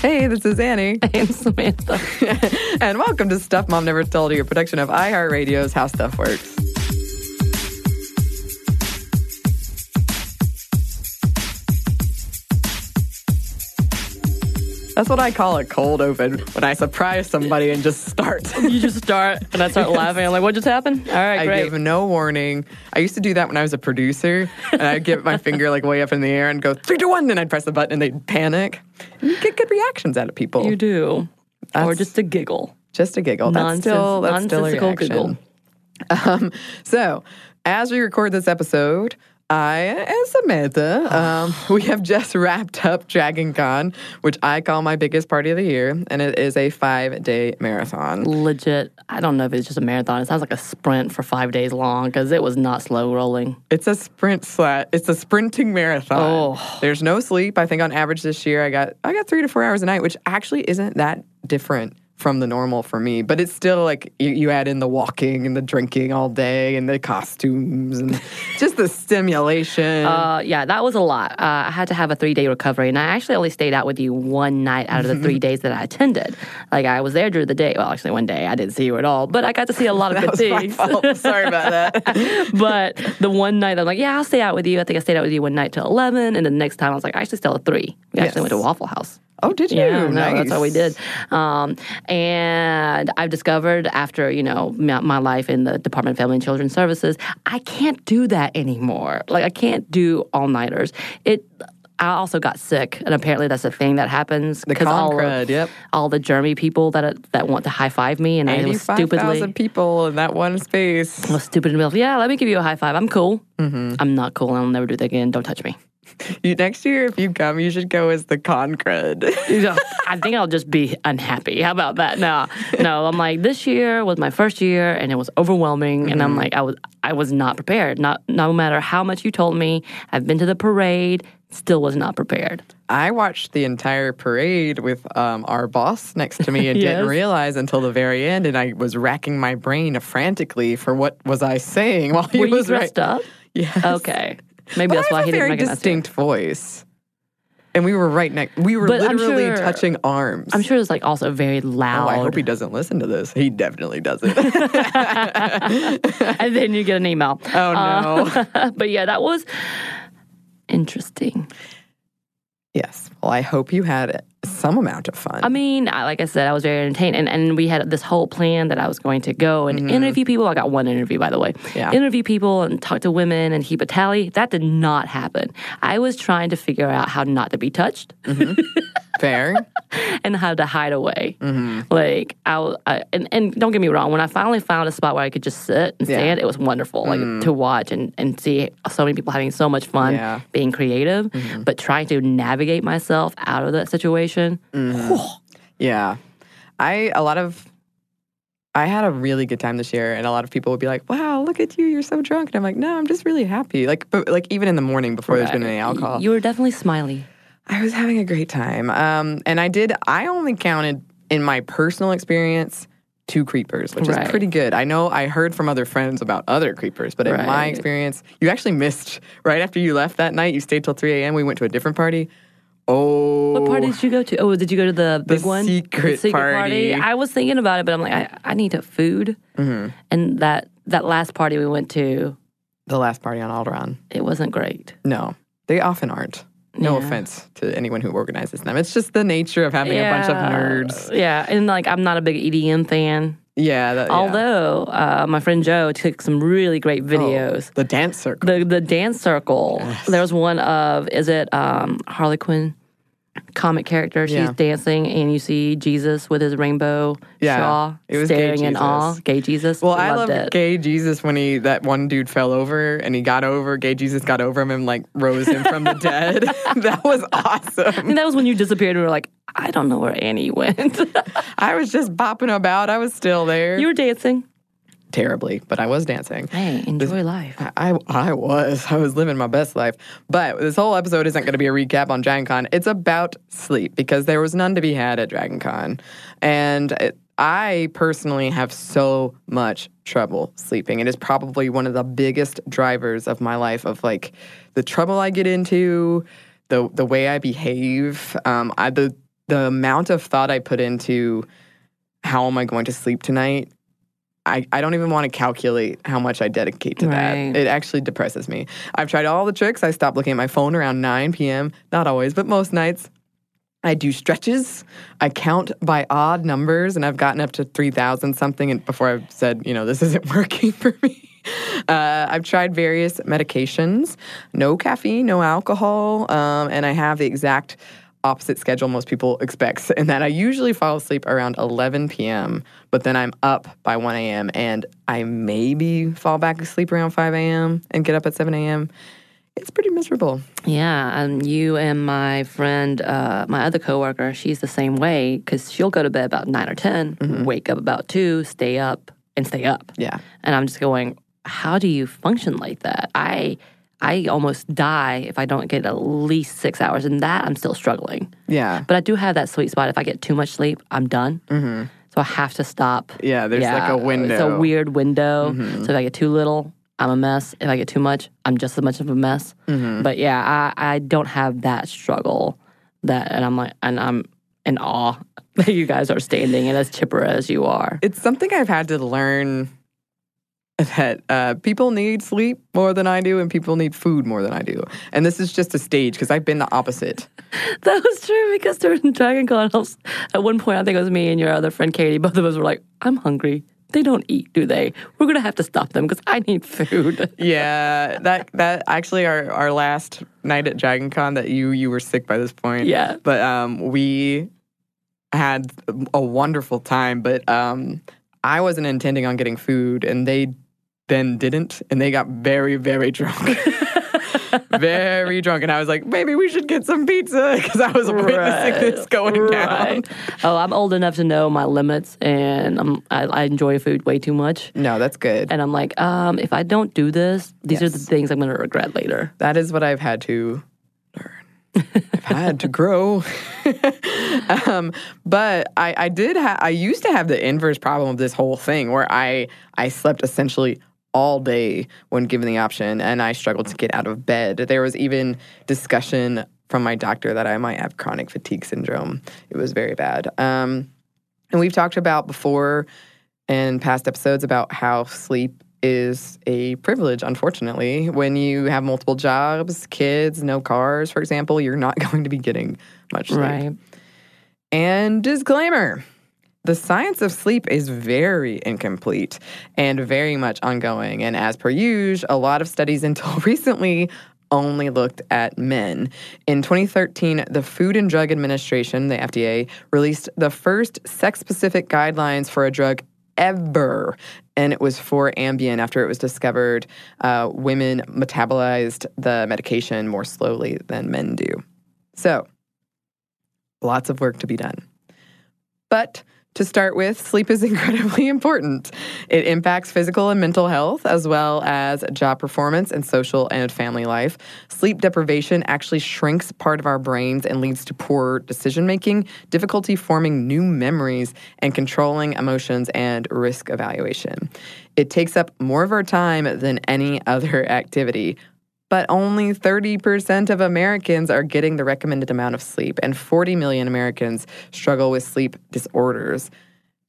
Hey, this is Annie. I'm Samantha. and welcome to Stuff Mom Never Told You, a production of iHeartRadio's How Stuff Works. That's what I call a cold open when I surprise somebody and just start. you just start, and I start laughing. I'm like, what just happened? All right, I great. give no warning. I used to do that when I was a producer, and I'd get my finger like way up in the air and go three to one, and I'd press the button and they'd panic. And you get good reactions out of people. you do. or just a giggle. Just a giggle. That's still that's still a reaction. giggle. Um, so, as we record this episode, I am Samantha, um, we have just wrapped up Dragon Con, which I call my biggest party of the year, and it is a five-day marathon. Legit. I don't know if it's just a marathon. It sounds like a sprint for five days long because it was not slow rolling. It's a sprint slat. It's a sprinting marathon. Oh. There's no sleep. I think on average this year, I got I got three to four hours a night, which actually isn't that different from the normal for me. But it's still like you, you add in the walking and the drinking all day and the costumes and just the stimulation. Uh, yeah, that was a lot. Uh, I had to have a three day recovery, and I actually only stayed out with you one night out of the three days that I attended. Like I was there during the day. Well, actually, one day I didn't see you at all, but I got to see a lot of good things. Sorry about that. but the one night I'm like, yeah, I'll stay out with you. I think I stayed out with you one night till eleven, and the next time I was like, I actually stayed at three. We actually went to Waffle House. Oh, did you? Yeah, no, that's what we did. Um, and I've discovered after you know my, my life in the Department of Family and Children Services, I can't do that anymore. Like I can't do all nighters. It. I also got sick, and apparently that's a thing that happens. The 'cause all of- yep. All the germy people that that want to high five me, and I was stupidly thousand people in that one space. I was stupid the middle. Yeah, let me give you a high five. I'm cool. Mm-hmm. I'm not cool. I'll never do that again. Don't touch me. You, next year, if you come, you should go as the concrud. You know, I think I'll just be unhappy. How about that? No, no. I'm like this year was my first year, and it was overwhelming. And I'm like, I was, I was not prepared. Not, no matter how much you told me, I've been to the parade, still was not prepared. I watched the entire parade with um, our boss next to me and didn't realize until the very end, and I was racking my brain frantically for what was I saying while he Were you was dressed right. up? Yes. Okay, maybe But that's why he a didn't very recognize distinct voice, and we were right next. We were But literally sure- touching arms. I'm sure it's like also very Oh, loud. I hope he doesn't listen to this. He definitely doesn't. and then you get an email. oh no. Uh, but yeah, that was interesting. yes. Well, I hope you had some amount of fun. I mean, I, like I said, I was very entertained, and, and we had this whole plan that I was going to go and mm-hmm. interview people. I got one interview, by the way. Yeah. Interview people and talk to women and keep a tally. That did not happen. I was trying to figure out how not to be touched mm-hmm. Fair. and how to hide away. Mm-hmm. Like I, and, and don't get me wrong, when I finally found a spot where I could just sit and Yeah. stand, it was wonderful. Like mm-hmm. to watch and, and see so many people having so much fun Yeah. being creative, mm-hmm. but trying to navigate myself out of that situation. Yeah. I a lot of I had a really good time this year and a lot of people would be like, "Wow, look at you. You're so drunk." And I'm like, "No, I'm just really happy." Like but like even in the morning before there's been any alcohol. You were definitely smiley. I was having a great time. Um and I did I only counted in my personal experience two creepers, which Right. is pretty good. I know I heard from other friends about other creepers, but in my experience, you actually missed right after you left that night. You stayed till 3 a.m. We went to a different party. Oh, What party did you go to? Oh, did you go to the big one? secret party. I was thinking about it, but I'm like, I, I need a food. Mm-hmm. And that that last party we went to, the last party on Alderaan. it wasn't great. No, they often aren't. No Yeah. offense to anyone who organizes them. It's just the nature of having a bunch of nerds. Yeah, and like I'm not a big EDM fan. Yeah. That, yeah. Although uh, my friend Joe took some really great videos. the dance circle. The the dance circle. There was one of is it um, Harley Quinn comic character? She's Yeah. dancing, and you see Jesus with his rainbow Yeah, shawl, it was gay staring in awe. Gay Jesus. Well, I Loved love gay Jesus when he that one dude fell over and he got over. Gay Jesus got over him and like rose him from the dead. that was I awesome. think that was when you disappeared. and We were like, I don't know where Annie went. I was just bopping about. I was still there. you were dancing. Terribly, but I was dancing. Hey, enjoy life. I, I was. I was living my best life. But this whole episode isn't going to be a recap on Dragon Con. It's about sleep because there was none to be had at Dragon Con. And it, I personally have so much trouble sleeping. It is probably one of the biggest drivers of my life of like the trouble I get into, the the way I behave, um, I, the the amount of thought I put into how am I going to sleep tonight I, I don't even want to calculate how much I dedicate to Right. that. It actually depresses me. I've tried all the tricks. I stop looking at my phone around 9 p.m. Not always, but most nights. I do stretches. I count by odd numbers, and I've gotten up to 3,000 something and before I've said, you know, this isn't working for me. Uh, I've tried various medications, no caffeine, no alcohol, um, and I have the exact opposite schedule most people expect, in that I usually fall asleep around 11 p.m., but then I'm up by 1 a.m. and I maybe fall back asleep around 5 a.m. and get up at 7 a.m. It's pretty miserable. Yeah, and you and my friend, uh, my other coworker, she's the same way because she'll go to bed about nine or 10 Mm-hmm. wake up about two, stay up, and stay up. Yeah. And I'm just going, how do you function like that? I I almost die if I don't get at least six hours, and that I'm still struggling. Yeah. But I do have that sweet spot. If I get too much sleep, I'm done. Mm-hmm. So I have to stop. Yeah, there's like a window. It's a weird window. Mhm. So if I get too little, I'm a mess. If I get too much, I'm just as much of a mess. Mhm. But yeah, I, I don't have that struggle. That and I'm like, and I'm in awe that you guys are standing and as chipper as you are. It's something I've had to learn that uh, people need sleep more than I do, and people need food more than I do. And this is just a stage because I've been the opposite. That was true because during Dragon Con, was- at one point, I think it was me and your other friend Katie, both of us were like, I'm hungry. They don't eat, do they? We're going to have to stop them because I need food. Yeah, that that actually our our last night at Dragon Con that you you were sick by this point. Yeah. but um, we had a wonderful time. But um, I wasn't intending on getting food, and they then didn't, and they got very very drunk. very drunk, and I was like, maybe we should get some pizza because I was witnessing this going down. Oh, I'm old enough to know my limits and I'm, I, I enjoy food way too much. No, that's good. And I'm like, um, if I don't do this, these are the things I'm going to regret later. That is what I've had to learn. I've had to grow. um, but I, I did. Ha- I used to have the inverse problem of this whole thing, where I I slept essentially all day when given the option, and I struggled to get out of bed. There was even discussion from my doctor that I might have chronic fatigue syndrome. It was very bad. Um, and we've talked about before in past episodes about how sleep is a privilege, unfortunately. When you have multiple jobs, kids, no cars, for example, you're not going to be getting much sleep. Right. And disclaimer the science of sleep is very incomplete and very much ongoing. And as per usual, a lot of studies until recently only looked at men. In 2013, the Food and Drug Administration, the FDA, released the first sex specific guidelines for a drug ever. And it was for Ambien after it was discovered uh, women metabolized the medication more slowly than men do. So, lots of work to be done. But To start with, sleep is incredibly important. It impacts physical and mental health, as well as job performance and social and family life. Sleep deprivation actually shrinks part of our brains and leads to poor decision making, difficulty forming new memories, and controlling emotions and risk evaluation. It takes up more of our time than any other activity. But only 30% of Americans are getting the recommended amount of sleep, and 40 million Americans struggle with sleep disorders.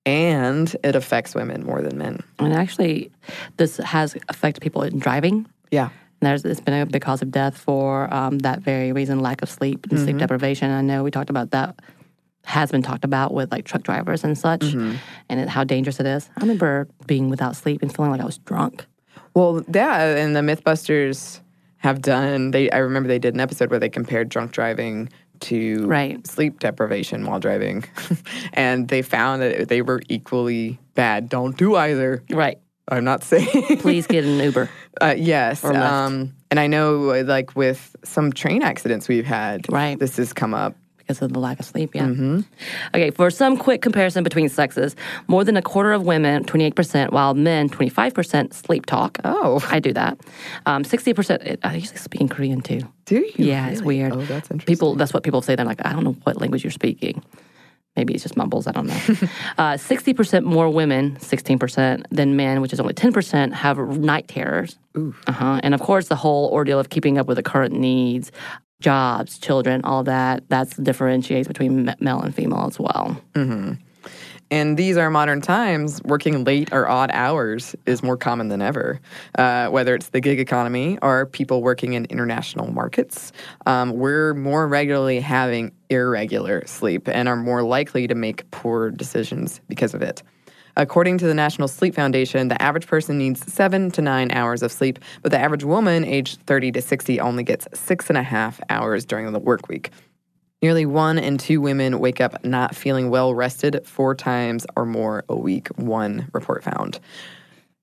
And it affects women more than men. And actually, this has affected people in driving. Yeah. There's it's been a big cause of death for um, that very reason, lack of sleep and sleep deprivation. I know we talked about that has been talked about with like truck drivers and such, and it, how dangerous it is. I remember being without sleep and feeling like I was drunk. Well, yeah, and the Mythbusters have done. They I remember they did an episode where they compared drunk driving to Right. sleep deprivation while driving, and they found that they were equally bad. Don't do either. Right. I'm not saying. Please get an Uber. Uh, yes. Um, and I know, like, with some train accidents we've had, Right. this has come up. Because of the lack of sleep. Yeah. Mm-hmm. Okay. For some quick comparison between sexes, more than a quarter of women, twenty eight percent, while men, twenty five percent, sleep talk. Oh. I do that. Um, Sixty percent. I usually speak in Korean too. Do you? Yeah, it's weird. Oh, that's interesting. People. That's what people say. They're like, I don't know what language you're speaking. Maybe it's just mumbles. I don't know. Uh, Sixty percent more women, sixteen percent, than men, which is only ten percent, have night terrors. Uh-huh. And of course, the whole ordeal of keeping up with the current needs, jobs, children, all that. That's differentiates between male and female as well. And these are modern times. Working late or odd hours is more common than ever. Uh, whether it's the gig economy or people working in international markets, um, we're more regularly having irregular sleep and are more likely to make poor decisions because of it. According to the National Sleep Foundation, the average person needs seven to nine hours of sleep, but the average woman aged 30 to 60 only gets six and a half hours during the work week. Nearly one in two women wake up not feeling well rested four times or more a week, one report found.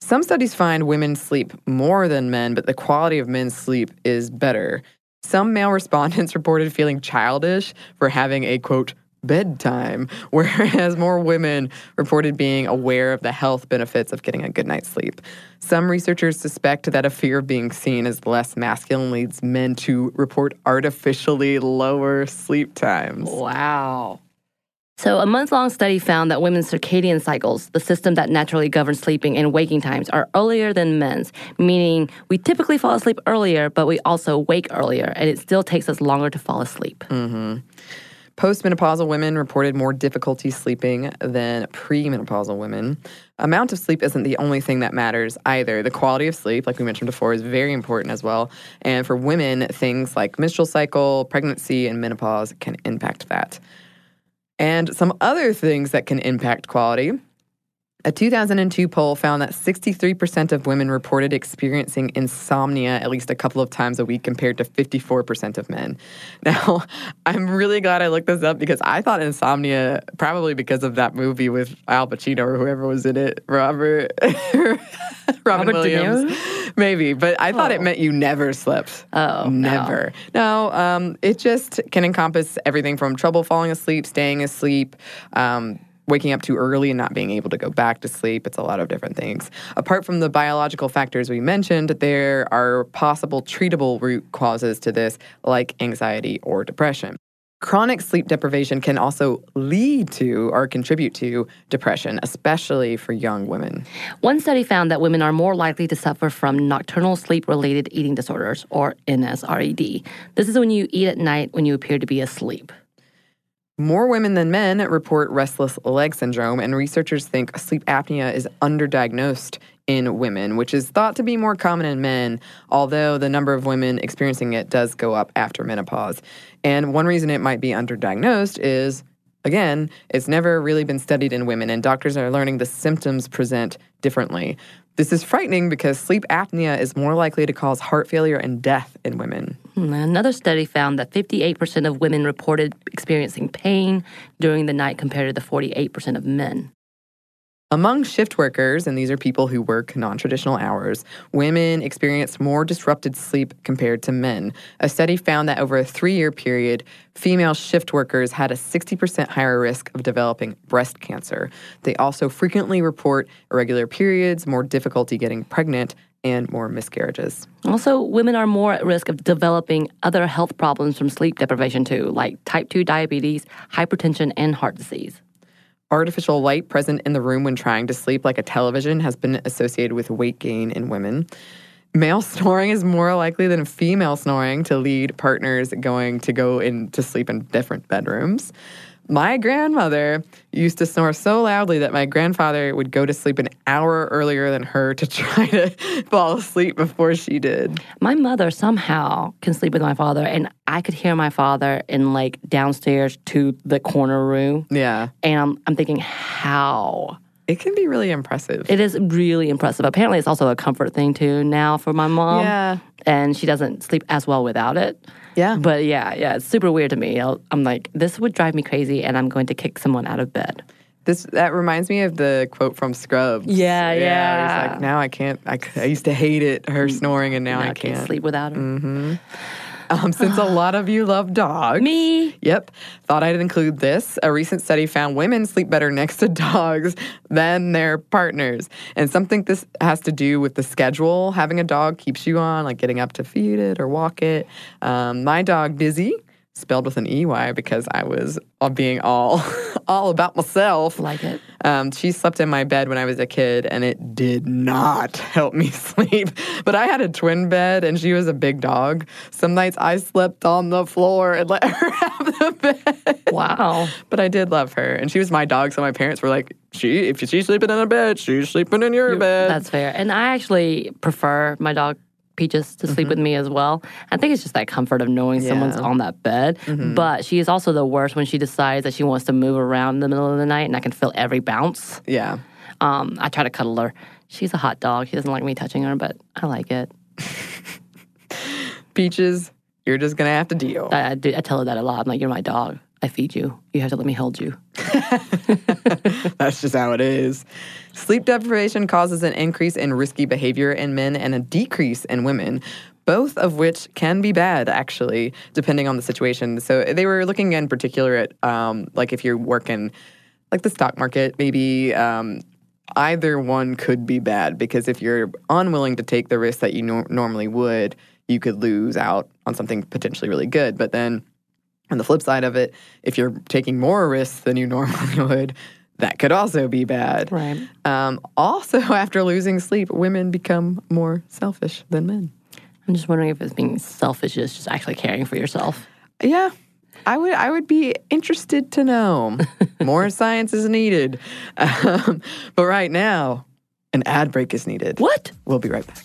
Some studies find women sleep more than men, but the quality of men's sleep is better. Some male respondents reported feeling childish for having a quote, bedtime, whereas more women reported being aware of the health benefits of getting a good night's sleep. Some researchers suspect that a fear of being seen as less masculine leads men to report artificially lower sleep times. Wow. So, a month long study found that women's circadian cycles, the system that naturally governs sleeping and waking times, are earlier than men's, meaning we typically fall asleep earlier, but we also wake earlier, and it still takes us longer to fall asleep. Mm-hmm. Postmenopausal women reported more difficulty sleeping than premenopausal women. Amount of sleep isn't the only thing that matters either. The quality of sleep, like we mentioned before, is very important as well. And for women, things like menstrual cycle, pregnancy, and menopause can impact that. And some other things that can impact quality. A 2002 poll found that 63% of women reported experiencing insomnia at least a couple of times a week compared to 54% of men. Now, I'm really glad I looked this up because I thought insomnia, probably because of that movie with Al Pacino or whoever was in it, Robert, Robin Robert Williams. Maybe, but I thought it Oh. meant you never slept. Oh, no. never. No, um, it just can encompass everything from trouble falling asleep, staying asleep, um, waking up too early and not being able to go back to sleep. It's a lot of different things. Apart from the biological factors we mentioned, there are possible treatable root causes to this, like anxiety or depression. Chronic sleep deprivation can also lead to or contribute to depression, especially for young women. One study found that women are more likely to suffer from nocturnal sleep related eating disorders, or NSRED. This is when you eat at night when you appear to be asleep. More women than men report restless leg syndrome, and researchers think sleep apnea is underdiagnosed in women, which is thought to be more common in men, although the number of women experiencing it does go up after menopause. And one reason it might be underdiagnosed is, again, it's never really been studied in women, and doctors are learning the symptoms present differently. This is frightening because sleep apnea is more likely to cause heart failure and death in women. Hmm, Another study found that 58% of women reported experiencing pain during the night compared to the 48% of men. Among shift workers, and these are people who work non traditional hours, women experience more disrupted sleep compared to men. A study found that over a three year period, female shift workers had a 60% higher risk of developing breast cancer. They also frequently report irregular periods, more difficulty getting pregnant, and more miscarriages. Also, women are more at risk of developing other health problems from sleep deprivation, too, like type 2 diabetes, hypertension, and heart disease. Artificial light present in the room when trying to sleep, like a television, has been associated with weight gain in women. Male snoring is more likely than female snoring to lead partners going to go in to sleep in different bedrooms. My grandmother used to snore so loudly that my grandfather would go to sleep an hour earlier than her to try to fall asleep before she did. My mother somehow can sleep with my father, and I could hear my father in like downstairs to the corner room. Yeah. And I'm, I'm thinking, how? It can be really impressive. It is really impressive. Apparently, it's also a comfort thing too now for my mom. Yeah. And she doesn't sleep as well without it. Yeah. But yeah, yeah, it's super weird to me. I'll, I'm like, this would drive me crazy, and I'm going to kick someone out of bed. This that reminds me of the quote from Scrubs. Yeah, It's yeah. like now I can't. I, I used to hate it, her mm. snoring, and now Now I I can't can't. sleep without her. Mm-hmm. Um, since a lot of you love dogs, Me? Yep. Thought I'd include this. A recent study found women sleep better next to dogs than their partners. And some think this has to do with the schedule having a dog keeps you on, like getting up to feed it or walk it. Um, my dog, Busy, spelled with an EY because I was being all, all about myself. Like it. Um, she slept in my bed when I was a kid, and it did not help me sleep. But I had a twin bed, and she was a big dog. Some nights I slept on the floor and let her have the bed. Wow. But I did love her, and she was my dog. So my parents were like, "She, if she's sleeping in a bed, she's sleeping in your bed." That's fair. And I actually prefer my dog Peaches to sleep with me as well. I think it's just that comfort of knowing someone's Mm-hmm. On that bed. But she is also the worst when she decides that she wants to move around in the middle of the night and I can feel every bounce. yeah. Um, I try to cuddle her. She's a hot dog. She doesn't like me touching her, but I like it. Peaches, you're just gonna have to deal. I, I, do, I tell her that a lot. I'm like, you're my dog. I feed you. You have to let me hold you. That's just how it is. Sleep deprivation causes an increase in risky behavior in men and a decrease in women, both of which can be bad, actually, depending on the situation. So they were looking in particular at, um, like, if you're working, like the stock market, maybe um, either one could be bad because if you're unwilling to take the risk that you nor- normally would, you could lose out on something potentially really good. But then on the flip side of it, if you're taking more risks than you normally would, that could also be bad. Right. Um, also, after losing sleep, women become more selfish than men. I'm just wondering if it's being selfish is just actually caring for yourself. Yeah, I would. I would be interested to know. more science is needed, um, but right now, an ad break is needed. What? We'll be right back.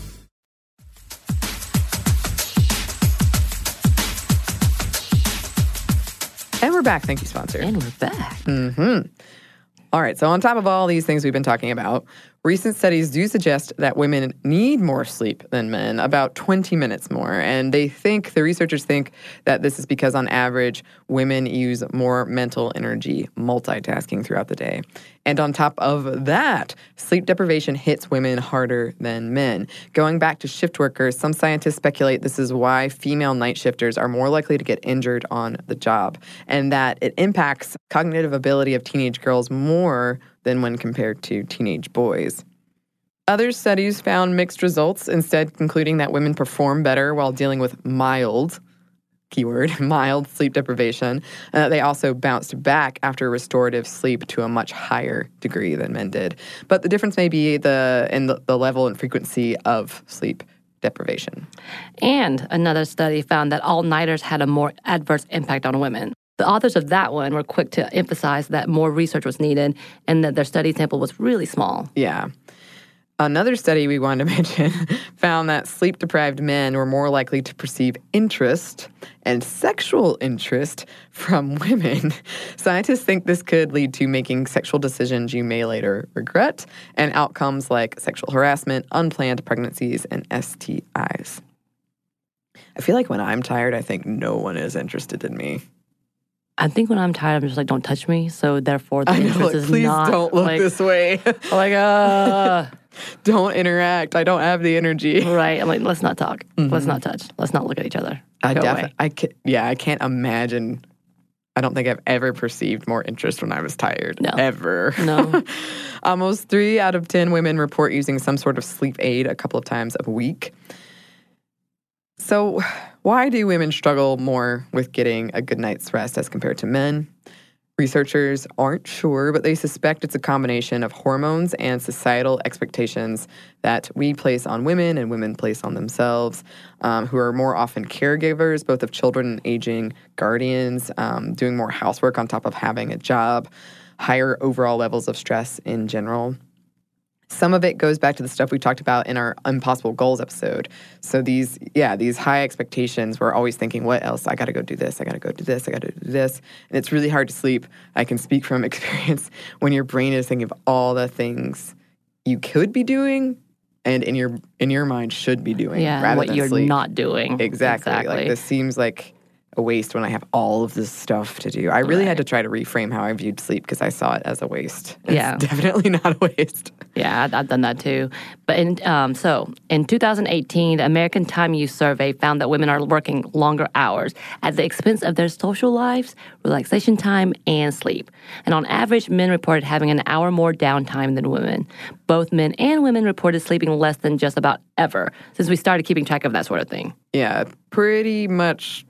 And we're back. Thank you, sponsor. And we're back. Mm-hmm. All right. So, on top of all these things we've been talking about, recent studies do suggest that women need more sleep than men, about 20 minutes more. And they think, the researchers think, that this is because on average, women use more mental energy multitasking throughout the day. And on top of that, sleep deprivation hits women harder than men. Going back to shift workers, some scientists speculate this is why female night shifters are more likely to get injured on the job, and that it impacts cognitive ability of teenage girls more than when compared to teenage boys. Other studies found mixed results, instead, concluding that women perform better while dealing with mild, keyword, mild sleep deprivation. Uh, they also bounced back after restorative sleep to a much higher degree than men did. But the difference may be the in the, the level and frequency of sleep deprivation. And another study found that all nighters had a more adverse impact on women. The authors of that one were quick to emphasize that more research was needed and that their study sample was really small. Yeah. Another study we wanted to mention found that sleep deprived men were more likely to perceive interest and sexual interest from women. Scientists think this could lead to making sexual decisions you may later regret and outcomes like sexual harassment, unplanned pregnancies, and STIs. I feel like when I'm tired, I think no one is interested in me. I think when I'm tired, I'm just like, don't touch me. So therefore, the I know, interest like, is please not don't look like, this way. like, uh, don't interact. I don't have the energy. right. I'm like, let's not talk. Let's not touch. Let's not look at each other. Mm-hmm. I definitely. I can, yeah, I can't imagine. I don't think I've ever perceived more interest when I was tired. No. Ever. No. Almost three out of 10 women report using some sort of sleep aid a couple of times a week. So, why do women struggle more with getting a good night's rest as compared to men? Researchers aren't sure, but they suspect it's a combination of hormones and societal expectations that we place on women and women place on themselves, um, who are more often caregivers, both of children and aging guardians, um, doing more housework on top of having a job, higher overall levels of stress in general. Some of it goes back to the stuff we talked about in our impossible goals episode. So these, yeah, these high expectations, we're always thinking, what else? I got to go do this. I got to go do this. I got to do this. And it's really hard to sleep. I can speak from experience when your brain is thinking of all the things you could be doing and in your in your mind should be doing Yeah. rather What than you're sleep. not doing. Exactly. Like this seems like a waste when I have all of this stuff to do. I really had to try to reframe how I viewed sleep because I saw it as a waste. It's Yeah. definitely not a waste. Yeah, I've done that too. But in um, so in 2018, the American Time Use Survey found that women are working longer hours at the expense of their social lives, relaxation time, and sleep. And on average, men reported having an hour more downtime than women. Both men and women reported sleeping less than just about ever since we started keeping track of that sort of thing. Yeah, pretty much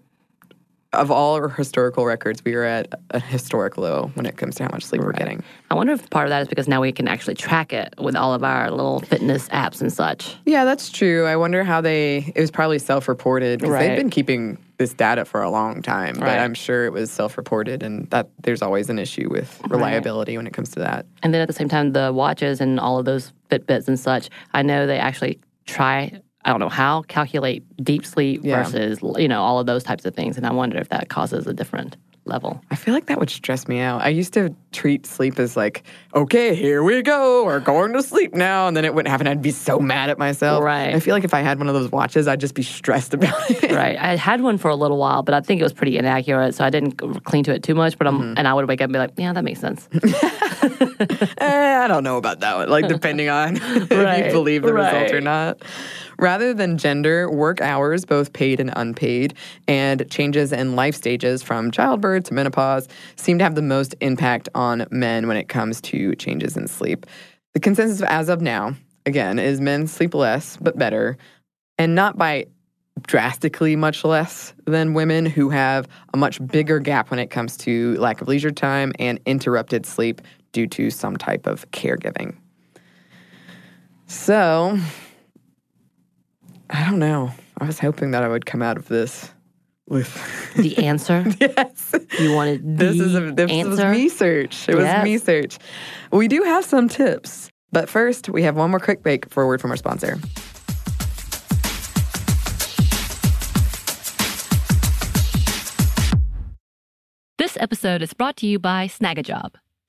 of all our historical records, we are at a historic low when it comes to how much sleep we're getting. I wonder if part of that is because now we can actually track it with all of our little fitness apps and such. Yeah, that's true. I wonder how they, it was probably self reported because Right. they've been keeping this data for a long time, right. but I'm sure it was self reported and that there's always an issue with reliability when it comes to that. And then at the same time, the watches and all of those Fitbits and such, I know they actually try, I don't know how, calculate deep sleep Yeah. versus, you know, all of those types of things. And I wonder if that causes a different level. I feel like that would stress me out. I used to treat sleep as like, okay, here we go, we're going to sleep now. And then it wouldn't happen. I'd be so mad at myself. Right. I feel like if I had one of those watches, I'd just be stressed about it. right. I had one for a little while, but I think it was pretty inaccurate. So I didn't cling to it too much. But I'm, Mm-hmm. and I would wake up and be like, yeah, that makes sense. Eh, I don't know about that one. Like, depending on if you believe the result or not. Rather than gender, work hours, both paid and unpaid, and changes in life stages from childbirth to menopause seem to have the most impact on men when it comes to changes in sleep. The consensus as of now, again, is men sleep less but better, and not by drastically much less than women who have a much bigger gap when it comes to lack of leisure time and interrupted sleep due to some type of caregiving. So, I don't know. I was hoping that I would come out of this with The answer. yes. You wanted This is a, this was answer. me search. It was Yes. me search. We do have some tips, but first we have one more quick break for a word from our sponsor. This episode is brought to you by Snagajob.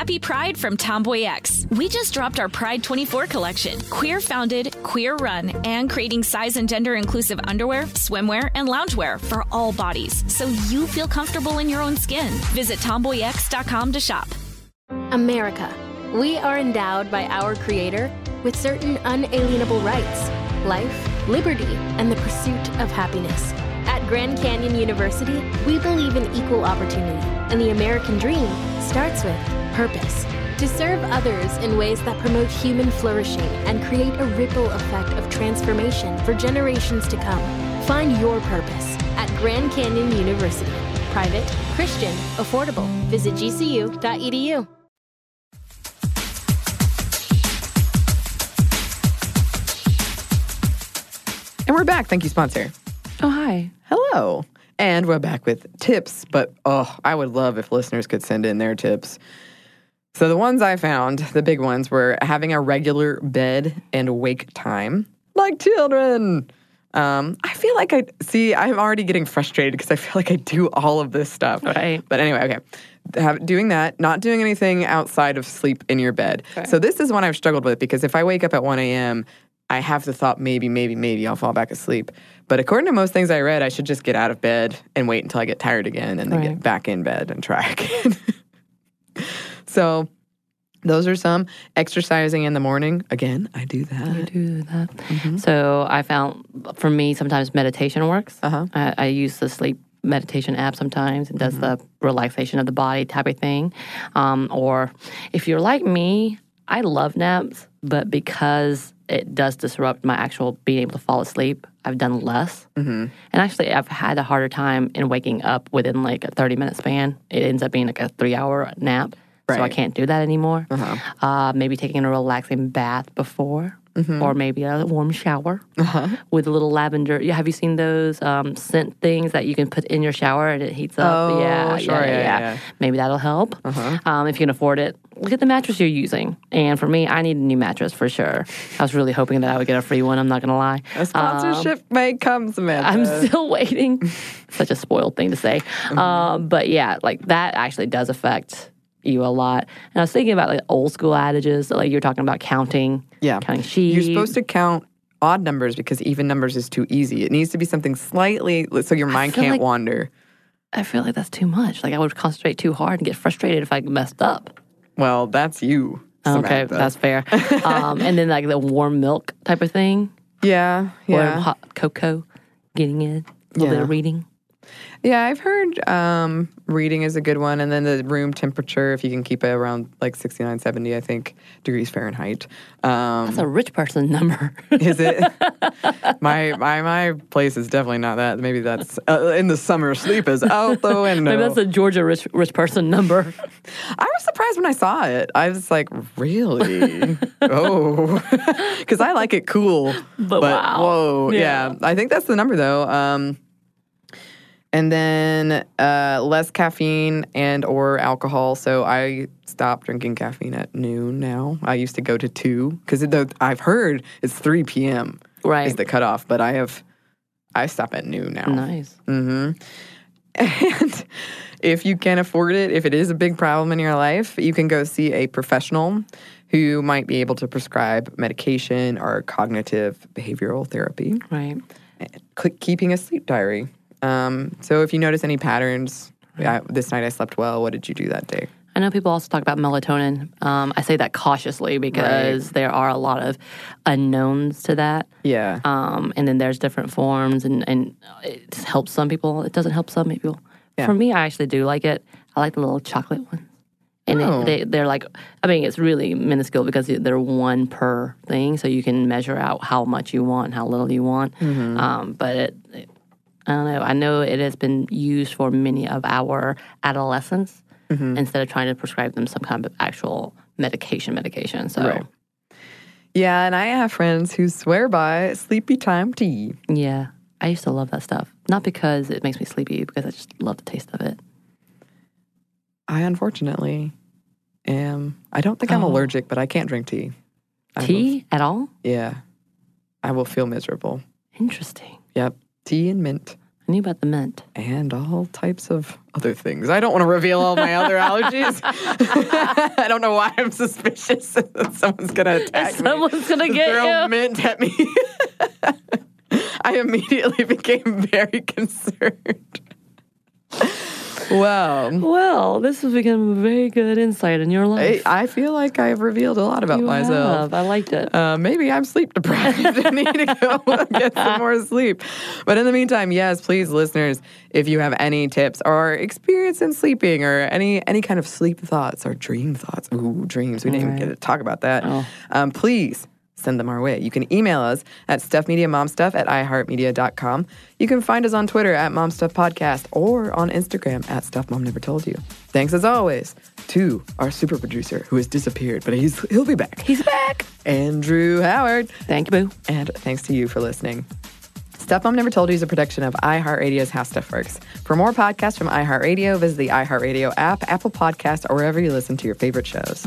Happy Pride from Tomboy X. We just dropped our Pride 24 collection. Queer founded, queer run, and creating size and gender inclusive underwear, swimwear, and loungewear for all bodies so you feel comfortable in your own skin. Visit tomboyx.com to shop. America. We are endowed by our Creator with certain unalienable rights life, liberty, and the pursuit of happiness. At Grand Canyon University, we believe in equal opportunity, and the American dream starts with purpose. To serve others in ways that promote human flourishing and create a ripple effect of transformation for generations to come. Find your purpose at Grand Canyon University. Private, Christian, affordable. Visit gcu.edu. And we're back. Thank you, sponsor. Oh, hi. Hello. And we're back with tips, but oh, I would love if listeners could send in their tips. So the ones I found, the big ones, were having a regular bed and wake time, like children. Um, I feel like I see. I'm already getting frustrated because I feel like I do all of this stuff. Right. But anyway, okay. Have, doing that, not doing anything outside of sleep in your bed. So this is one I've struggled with because if I wake up at 1 a.m., I have the thought maybe, maybe, maybe I'll fall back asleep. But according to most things I read, I should just get out of bed and wait until I get tired again and then Right. get back in bed and try again. so those are some. Exercising in the morning. Again, I do that. I do that. So I found for me sometimes meditation works. Uh-huh. I, I use the sleep meditation app sometimes. It does the relaxation of the body type of thing. Um, or if you're like me, I love naps, but because it does disrupt my actual being able to fall asleep, I've done less. Mm-hmm. And actually, I've had a harder time in waking up within like a 30 minute span. It ends up being like a three hour nap. So I can't do that anymore. Uh, maybe taking a relaxing bath before, or maybe a warm shower with a little lavender. Have you seen those um, scent things that you can put in your shower and it heats up? Oh, yeah, sure, yeah, yeah, yeah. Maybe that'll help um, if you can afford it. Look at the mattress you're using. And for me, I need a new mattress for sure. I was really hoping that I would get a free one. I'm not gonna lie. A sponsorship may come, Samantha. I'm still waiting. Such a spoiled thing to say. Mm-hmm. Um, but yeah, like that actually does affect you a lot. And I was thinking about like old school adages, like you're talking about counting, Yeah. counting sheep. You're supposed to count odd numbers because even numbers is too easy. It needs to be something slightly so your mind can't like- wander. I feel like that's too much. Like I would concentrate too hard and get frustrated if I messed up. Well, that's you. Okay, that's fair. um, and then like the warm milk type of thing, yeah, or yeah, hot cocoa, getting in a little bit of reading. yeah. I've heard um, reading is a good one, and then the room temperature if you can keep it around like 69, 70, I think degrees Fahrenheit. Um, That's a rich person number. is it? my my my place is definitely not that. Maybe that's uh, in the summer. Sleep is out the window. Maybe that's a Georgia rich rich person number. I was surprised when I saw it. I was like, really? oh, because I like it cool. But wow. Whoa, Yeah. yeah. I think that's the number though. Um, and then uh, less caffeine and or alcohol. So I stopped drinking caffeine at noon now. I used to go to two because I've heard it's three p.m. Right. is the cutoff, but I have I stop at noon now. nice. Mm-hmm. And if you can afford it, if it is a big problem in your life, you can go see a professional who might be able to prescribe medication or cognitive behavioral therapy. Right. Keeping a sleep diary. Um, so if you notice any patterns, yeah, this night I slept well. What did you do that day? I know people also talk about melatonin. Um, I say that cautiously because there are a lot of unknowns to that. Yeah. Um, and then there's different forms, and, and it helps some people. It doesn't help some people. Yeah. For me, I actually do like it. I like the little chocolate ones. And Oh. it, they, they're like, I mean, it's really minuscule because they're one per thing, so you can measure out how much you want, how little you want. Mm-hmm. Um, but it, it, I don't know. I know it has been used for many of our adolescents Mm-hmm. instead of trying to prescribe them some kind of actual medication. Medication. So Right. Yeah, and I have friends who swear by sleepy time tea. yeah, I used to love that stuff. Not because it makes me sleepy, because I just love the taste of it. I unfortunately am. I don't think I'm Oh. allergic, but I can't drink tea. I will- Tea at all? yeah. I will feel miserable. Interesting. Yep. Tea and mint I knew about the mint. and all types of other things. I don't want to reveal all my other allergies. I don't know why I'm suspicious that someone's going to attack me. Someone's gonna get Throw you. mint at me. I immediately became very concerned. Wow. Well, this has become a very good insight in your life. I feel like I've revealed a lot about You myself. have. I liked it. Uh, maybe I'm sleep deprived and need to go get some more sleep. But in the meantime, yes, please, listeners, if you have any tips or experience in sleeping or any any kind of sleep thoughts or dream thoughts, ooh, dreams, we didn't even get to talk about that. Oh. Um, please send them our way. You can email us at stuffmediamomstuff at iheartmedia.com. You can find us on Twitter at momstuffpodcast or on Instagram at stuffmomnevertoldyou. Thanks as always to our super producer who has disappeared, but he's he'll be back. He's back. Andrew Howard. Thank you, Boo. And thanks to you for listening. Stuff Mom Never Told You is a production of iHeartRadio's How Stuff Works. For more podcasts from iHeartRadio, visit the iHeartRadio app, Apple Podcasts, or wherever you listen to your favorite shows.